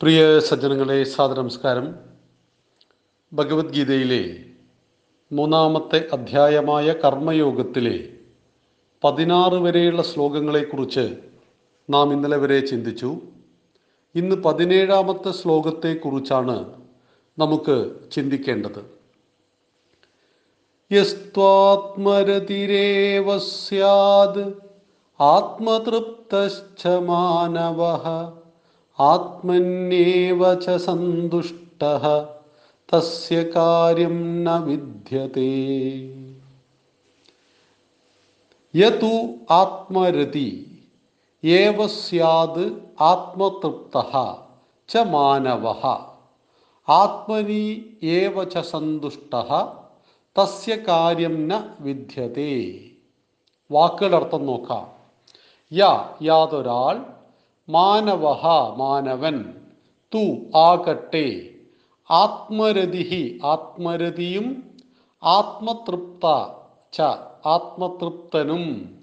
പ്രിയ സജ്ജനങ്ങളെ സാദനമസ്കാരം ഭഗവത്ഗീതയിലെ മൂന്നാമത്തെ അധ്യായമായ കർമ്മയോഗത്തിലെ പതിനാറ് വരെയുള്ള ശ്ലോകങ്ങളെക്കുറിച്ച് നാം ഇന്നലെ വരെ ചിന്തിച്ചു. ഇന്ന് പതിനേഴാമത്തെ ശ്ലോകത്തെക്കുറിച്ചാണ് നമുക്ക് ചിന്തിക്കേണ്ടത്. യസ്ത്വാത്മരതിരേവ സ്യാദ് ആത്മതൃപ്തശ്ച മാനവഃ ആത്മന്യേവ ച സന്തുഷ്ടഃ തസ്യ കാര്യം ന വിദ്യത്തെ യതു ആത്മരതി ഏവ സ്യാദ് ആത്മതൃപ്തഃ ച മാനവഃ. ആത്മനി ഏവ ച സന്തുഷ്ടഃ തസ്യ കാര്യം ന വിദ്യത്തെ വാക്കുകളുടെ അർത്ഥം നോക്കാം. യാതൊരാൾ മാനവഹ മാനവൻ തു ആകട്ടെ. ആത്മരതിഹി ആത്മരതിയും ആത്മതൃപ്ത ച ആത്മതൃപ്തനും.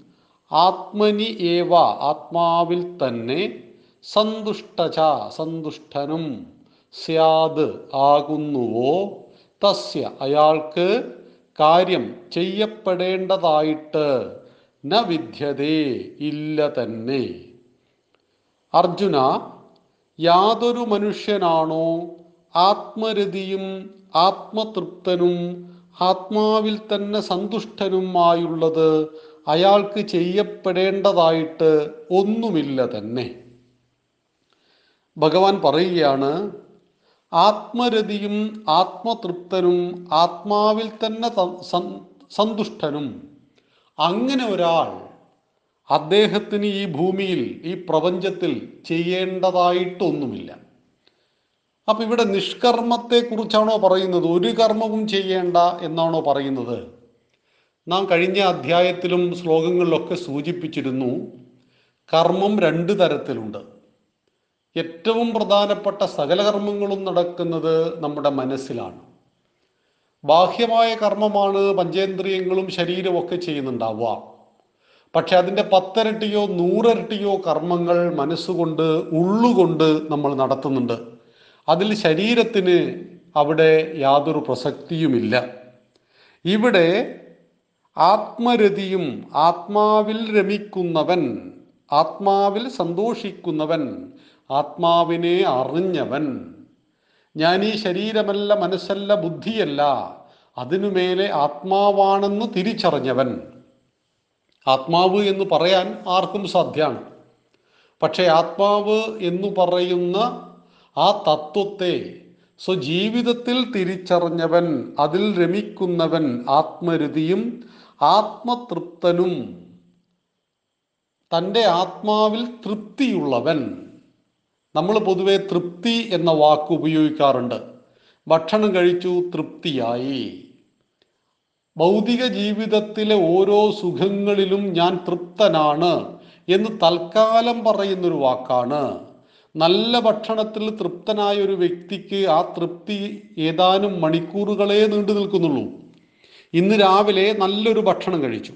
ആത്മനി ഏവ ആത്മാവിൽ തന്നെ സന്തുഷ്ട ച സന്തുഷ്ടനും. സ്യാദ് ആകുന്നുവോ? തസ്യ അയാൾക്ക് കാര്യം ചെയ്യപ്പെടേണ്ടതായിട്ട് ന വിദ്യതേ ഇല്ല തന്നെ. അർജുന യാതൊരു മനുഷ്യനാണോ? ആത്മരതിയും ആത്മതൃപ്തനും ആത്മാവിൽ തന്നെ സന്തുഷ്ടനുമായുള്ളത് അയാൾക്ക് ചെയ്യപ്പെടേണ്ടതായിട്ട് ഒന്നുമില്ല തന്നെ. ഭഗവാൻ പറയുകയാണ് ആത്മരതിയും ആത്മതൃപ്തനും ആത്മാവിൽ തന്നെ സന്തുഷ്ടനും. അങ്ങനെ ഒരാൾ അദ്ദേഹത്തിന് ഈ ഭൂമിയിൽ ഈ പ്രപഞ്ചത്തിൽ ചെയ്യേണ്ടതായിട്ടൊന്നുമില്ല. അപ്പൊ ഇവിടെ നിഷ്കർമ്മത്തെക്കുറിച്ചാണോ പറയുന്നത്? ഒരു കർമ്മവും ചെയ്യേണ്ട എന്നാണോ പറയുന്നത്? നാം കഴിഞ്ഞ അധ്യായത്തിലും ശ്ലോകങ്ങളിലൊക്കെ സൂചിപ്പിച്ചിരുന്നു കർമ്മം രണ്ട് തരത്തിലുണ്ട്. ഏറ്റവും പ്രധാനപ്പെട്ട സകല കർമ്മങ്ങളും നടക്കുന്നത് നമ്മുടെ മനസ്സിലാണ്. ബാഹ്യമായ കർമ്മമാണ് പഞ്ചേന്ദ്രിയങ്ങളും ശരീരമൊക്കെ ചെയ്യുന്നുണ്ടാവുക. പക്ഷെ അതിന്റെ പത്തരട്ടിയോ നൂറരട്ടിയോ കർമ്മങ്ങൾ മനസ്സുകൊണ്ട് ഉള്ളുകൊണ്ട് നമ്മൾ നടത്തുന്നുണ്ട്. അതിൽ ശരീരത്തിന് അവിടെ യാതൊരു പ്രസക്തിയുമില്ല. ഇവിടെ ആത്മരതിയും ആത്മാവിൽ രമിക്കുന്നവൻ ആത്മാവിൽ സന്തോഷിക്കുന്നവൻ ആത്മാവിനെ അറിഞ്ഞവൻ. ഞാൻ ഈ ശരീരമല്ല മനസ്സല്ല ബുദ്ധിയല്ല അതിനുമേലെ ആത്മാവാണെന്ന് തിരിച്ചറിഞ്ഞവൻ. ആത്മാവ് എന്ന് പറയാൻ ആർക്കും സാധ്യമാണ് പക്ഷേ ആത്മാവ് എന്ന് പറയുന്ന ആ തത്വത്തെ സ്വജീവിതത്തിൽ തിരിച്ചറിഞ്ഞവൻ അതിൽ രമിക്കുന്നവൻ ആത്മരുതിയും ആത്മതൃപ്തനും തന്റെ ആത്മാവിൽ തൃപ്തിയുള്ളവൻ. നമ്മൾ പൊതുവെ തൃപ്തി എന്ന വാക്ക് ഉപയോഗിക്കാറുണ്ട്. ഭക്ഷണം കഴിച്ചു തൃപ്തിയായി. ഭൗതിക ജീവിതത്തിലെ ഓരോ സുഖങ്ങളിലും ഞാൻ തൃപ്തനാണ് എന്ന് തൽക്കാലം പറയുന്നൊരു വാക്കാണ്. നല്ല ഭക്ഷണത്തിൽ തൃപ്തനായ ഒരു വ്യക്തിക്ക് ആ തൃപ്തി ഏതാനും മണിക്കൂറുകളെ നീണ്ടു നിൽക്കുന്നുള്ളൂ. ഇന്ന് രാവിലെ നല്ലൊരു ഭക്ഷണം കഴിച്ചു.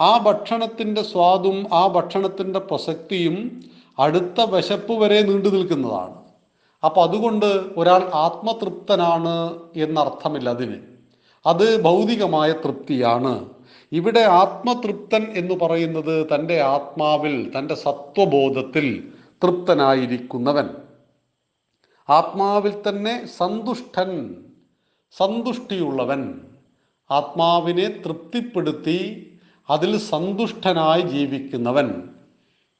ആ ഭക്ഷണത്തിന്റെ സ്വാദും ആ ഭക്ഷണത്തിന്റെ പ്രസക്തിയും അടുത്ത വിശപ്പ് വരെ നീണ്ടു നിൽക്കുന്നതാണ്. അപ്പം അതുകൊണ്ട് ഒരാൾ ആത്മതൃപ്തനാണ് എന്നർത്ഥമില്ല അതിന്. അത് ഭൗതികമായ തൃപ്തിയാണ്. ഇവിടെ ആത്മതൃപ്തൻ എന്ന് പറയുന്നത് തന്റെ ആത്മാവിൽ തന്റെ സത്വബോധത്തിൽ തൃപ്തനായിരിക്കുന്നവൻ. ആത്മാവിൽ തന്നെ സന്തുഷ്ടൻ സന്തുഷ്ടിയുള്ളവൻ. ആത്മാവിനെ തൃപ്തിപ്പെടുത്തി അതിൽ സന്തുഷ്ടനായി ജീവിക്കുന്നവൻ.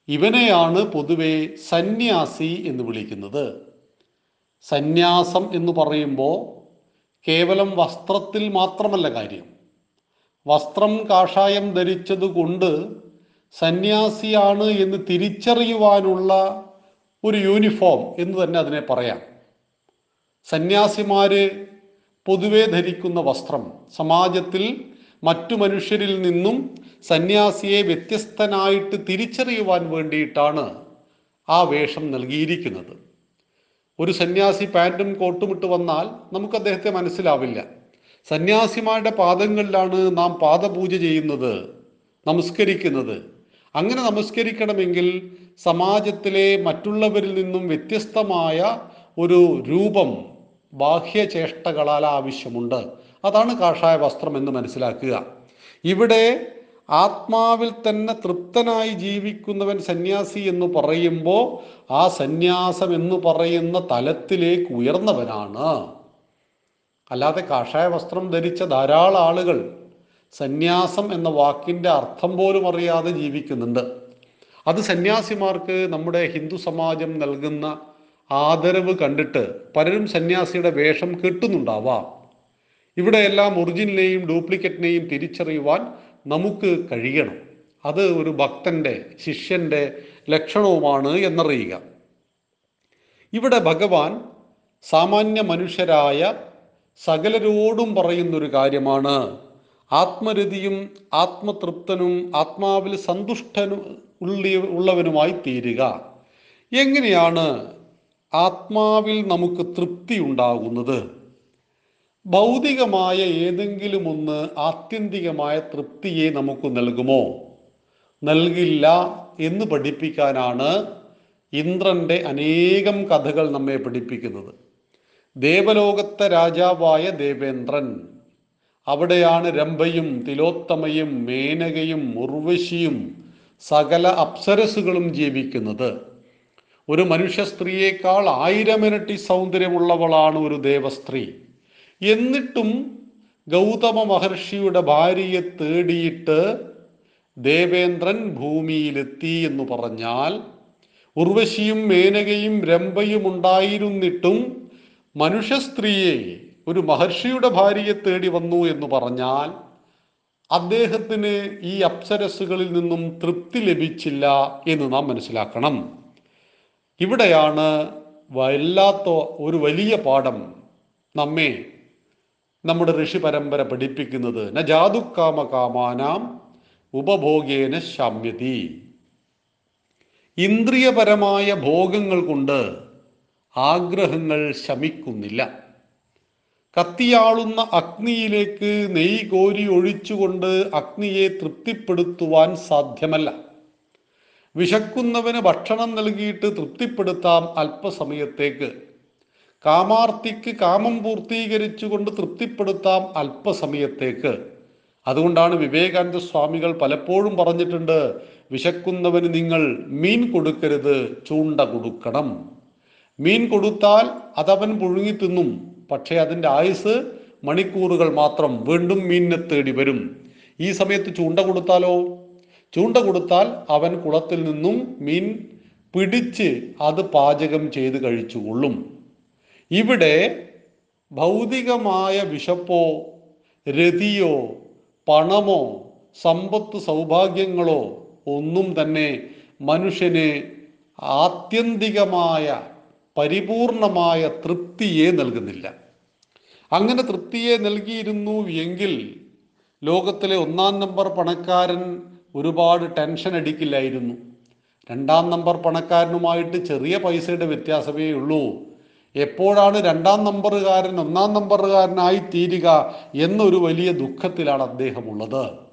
ഇവനെയാണ് പൊതുവെ സന്യാസി എന്ന് വിളിക്കുന്നത്. സന്യാസം എന്ന് പറയുമ്പോൾ കേവലം വസ്ത്രത്തിൽ മാത്രമല്ല കാര്യം. വസ്ത്രം കാഷായം ധരിച്ചത് കൊണ്ട് സന്യാസിയാണ് എന്ന് തിരിച്ചറിയുവാനുള്ള ഒരു യൂണിഫോം എന്ന് തന്നെ അതിനെ പറയാം. സന്യാസിമാര് പൊതുവെ ധരിക്കുന്ന വസ്ത്രം സമാജത്തിൽ മറ്റു മനുഷ്യരിൽ നിന്നും സന്യാസിയെ വ്യത്യസ്തനായിട്ട് തിരിച്ചറിയുവാൻ വേണ്ടിയിട്ടാണ് ആ വേഷം നൽകിയിരിക്കുന്നത്. ഒരു സന്യാസി പാന്റും കോട്ടും ഇട്ട് വന്നാൽ നമുക്ക് അദ്ദേഹത്തെ മനസ്സിലാവില്ല. സന്യാസിമാരുടെ പാദങ്ങളിലാണ് നാം പാദപൂജ ചെയ്യുന്നത് നമസ്കരിക്കുന്നത്. അങ്ങനെ നമസ്കരിക്കണമെങ്കിൽ സമാജത്തിലെ മറ്റുള്ളവരിൽ നിന്നും വ്യത്യസ്തമായ ഒരു രൂപം ബാഹ്യചേഷ്ടകളാൽ ആവശ്യമുണ്ട്. അതാണ് കാഷായ വസ്ത്രം എന്ന് മനസ്സിലാക്കുക. ഇവിടെ ആത്മാവിൽ തന്നെ തൃപ്തനായി ജീവിക്കുന്നവൻ സന്യാസി എന്ന് പറയുമ്പോൾ ആ സന്യാസം എന്ന് പറയുന്ന തലത്തിലേക്ക് ഉയർന്നവനാണ്. അല്ലാതെ കാഷായ വസ്ത്രം ധരിച്ച ധാരാളം ആളുകൾ സന്യാസം എന്ന വാക്കിന്റെ അർത്ഥം പോലും അറിയാതെ ജീവിക്കുന്നുണ്ട്. അത് സന്യാസിമാർക്ക് നമ്മുടെ ഹിന്ദു സമാജം നൽകുന്ന ആദരവ് കണ്ടിട്ട് പലരും സന്യാസിയുടെ വേഷം കെട്ടുന്നുണ്ടാവാം. ഇവിടെയെല്ലാം ഒറിജിനലിനെയും ഡ്യൂപ്ലിക്കറ്റിനെയും തിരിച്ചറിയുവാൻ നമുക്ക് കഴിയണം. അത് ഒരു ഭക്തന്റെ ശിഷ്യന്റെ ലക്ഷണവുമാണ് എന്നറിയുക. ഇവിടെ ഭഗവാൻ സാമാന്യ മനുഷ്യരായ സകലരോടും പറയുന്നൊരു കാര്യമാണ്. ആത്മരതിയും ആത്മതൃപ്തനും ആത്മാവിൽ സന്തുഷ്ടനും ഉള്ളി ഉള്ളവനുമായി തീരുക. എങ്ങനെയാണ് ആത്മാവിൽ നമുക്ക് തൃപ്തി ഉണ്ടാകുന്നത്? ഭൗതികമായ ഏതെങ്കിലും ഒന്ന് ആത്യന്തികമായ തൃപ്തിയെ നമുക്ക് നൽകുമോ? നൽകില്ല എന്ന് പഠിപ്പിക്കാനാണ് ഇന്ദ്രന്റെ അനേകം കഥകൾ നമ്മെ പഠിപ്പിക്കുന്നത്. ദേവലോകത്തെ രാജാവായ ദേവേന്ദ്രൻ അവിടെയാണ് രംഭയും തിലോത്തമയും മേനകയും ഉർവശിയും സകല അപ്സരസുകളും ജീവിക്കുന്നത്. ഒരു മനുഷ്യ സ്ത്രീയേക്കാൾ ആയിരമിരട്ടി സൗന്ദര്യമുള്ളവളാണ് ഒരു ദേവസ്ത്രീ. എന്നിട്ടും ഗൗതമ മഹർഷിയുടെ ഭാര്യയെ തേടിയിട്ട് ദേവേന്ദ്രൻ ഭൂമിയിലെത്തി എന്ന് പറഞ്ഞാൽ ഉർവശിയും മേനകയും രംഭയും ഉണ്ടായിരുന്നിട്ടും മനുഷ്യ സ്ത്രീയെ ഒരു മഹർഷിയുടെ ഭാര്യയെ തേടി വന്നു എന്ന് പറഞ്ഞാൽ അദ്ദേഹത്തിന് ഈ അപ്സരസുകളിൽ നിന്നും തൃപ്തി ലഭിച്ചില്ല എന്ന് നാം മനസ്സിലാക്കണം. ഇവിടെയാണ് വല്ലാത്ത ഒരു വലിയ പാഠം നമ്മെ നമ്മുടെ ഋഷി പരമ്പര പഠിപ്പിക്കുന്നത് ന ജാതുക്കാമ കാമാനാം ഉപഭോഗേന ശാമ്യതി. ഇന്ദ്രിയപരമായ ഭോഗങ്ങൾ കൊണ്ട് ആഗ്രഹങ്ങൾ ശമിക്കുന്നില്ല. കത്തിയാളുന്ന അഗ്നിയിലേക്ക് നെയ് കോരി ഒഴിച്ചുകൊണ്ട് അഗ്നിയെ തൃപ്തിപ്പെടുത്തുവാൻ സാധ്യമല്ല. വിശക്കുന്നവന് ഭക്ഷണം നൽകിയിട്ട് തൃപ്തിപ്പെടുത്താം അല്പസമയത്തേക്ക്. കാമാർത്തിക്ക് കാമം പൂർത്തീകരിച്ചുകൊണ്ട് തൃപ്തിപ്പെടുത്താം അല്പസമയത്തേക്ക്. അതുകൊണ്ടാണ് വിവേകാനന്ദ സ്വാമികൾ പലപ്പോഴും പറഞ്ഞിട്ടുണ്ട് വിശക്കുന്നവന് നിങ്ങൾ മീൻ കൊടുക്കരുത് ചൂണ്ട കൊടുക്കണം. മീൻ കൊടുത്താൽ അതവൻ പുഴുങ്ങി തിന്നും. പക്ഷേ അതിന്റെ ആയുസ് മണിക്കൂറുകൾ മാത്രം വീണ്ടും മീനിനെ തേടി വരും. ഈ സമയത്ത് ചൂണ്ട കൊടുത്താലോ? ചൂണ്ട കൊടുത്താൽ അവൻ കുളത്തിൽ നിന്നും മീൻ പിടിച്ച് അത് പാചകം ചെയ്ത് കഴിച്ചുകൊള്ളും. ഇവിടെ ഭൗതികമായ വിശപ്പോ രതിയോ പണമോ സമ്പത്ത് സൗഭാഗ്യങ്ങളോ ഒന്നും തന്നെ മനുഷ്യന് ആത്യന്തികമായ പരിപൂർണമായ തൃപ്തിയെ നൽകുന്നില്ല. അങ്ങനെ തൃപ്തിയെ നൽകിയിരുന്നു എങ്കിൽ ലോകത്തിലെ ഒന്നാം നമ്പർ പണക്കാരൻ ഒരുപാട് ടെൻഷൻ അടിക്കില്ലായിരുന്നു. രണ്ടാം നമ്പർ പണക്കാരനുമായിട്ട് ചെറിയ പൈസയുടെ വ്യത്യാസമേ ഉള്ളൂ. എപ്പോഴാണ് രണ്ടാം നമ്പറുകാരൻ ഒന്നാം നമ്പറുകാരനായി തീരുക എന്നൊരു വലിയ ദുഃഖത്തിലാണ് അദ്ദേഹം ഉള്ളത്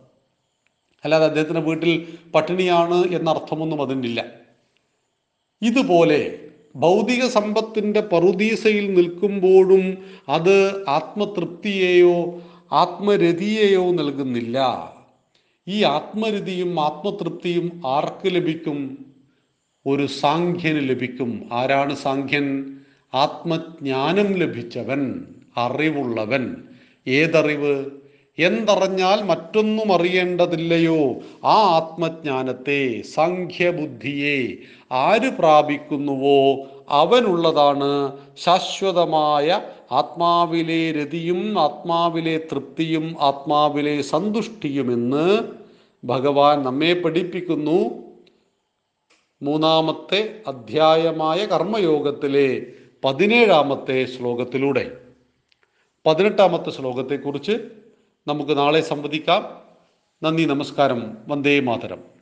അല്ലാതെ അദ്ദേഹത്തിന്റെ വീട്ടിൽ പട്ടിണിയാണ് എന്നർത്ഥമൊന്നും അതിനില്ല. ഇതുപോലെ ഭൗതിക സമ്പത്തിന്റെ പറുദീസയിൽ നിൽക്കുമ്പോഴും അത് ആത്മതൃപ്തിയെയോ ആത്മരതിയെയോ നൽകുന്നില്ല. ഈ ആത്മരതിയും ആത്മതൃപ്തിയും ആർക്ക് ലഭിക്കും? ഒരു സാഖ്യന് ലഭിക്കും. ആരാണ് സാഖ്യൻ? ആത്മജ്ഞാനം ലഭിച്ചവൻ അറിവുള്ളവൻ. ഏതറിവ്? എന്തറിഞ്ഞാൽ മറ്റൊന്നും അറിയേണ്ടതില്ലയോ? ആ ആത്മജ്ഞാനത്തെ സംഖ്യബുദ്ധിയെ ആര് പ്രാപിക്കുന്നുവോ? അവനുള്ളതാണ് ശാശ്വതമായ ആത്മാവിലെ രതിയും ആത്മാവിലെ തൃപ്തിയും ആത്മാവിലെ സന്തുഷ്ടിയുമെന്ന് ഭഗവാൻ നമ്മെ പഠിപ്പിക്കുന്നു. മൂന്നാമത്തെ അധ്യായമായ കർമ്മയോഗത്തിലെ പതിനേഴാമത്തെ ശ്ലോകത്തിലൂടെ. പതിനെട്ടാമത്തെ ശ്ലോകത്തെക്കുറിച്ച് നമുക്ക് നാളെ സംവദിക്കാം. നന്ദി നമസ്കാരം. വന്ദേ മാതരം.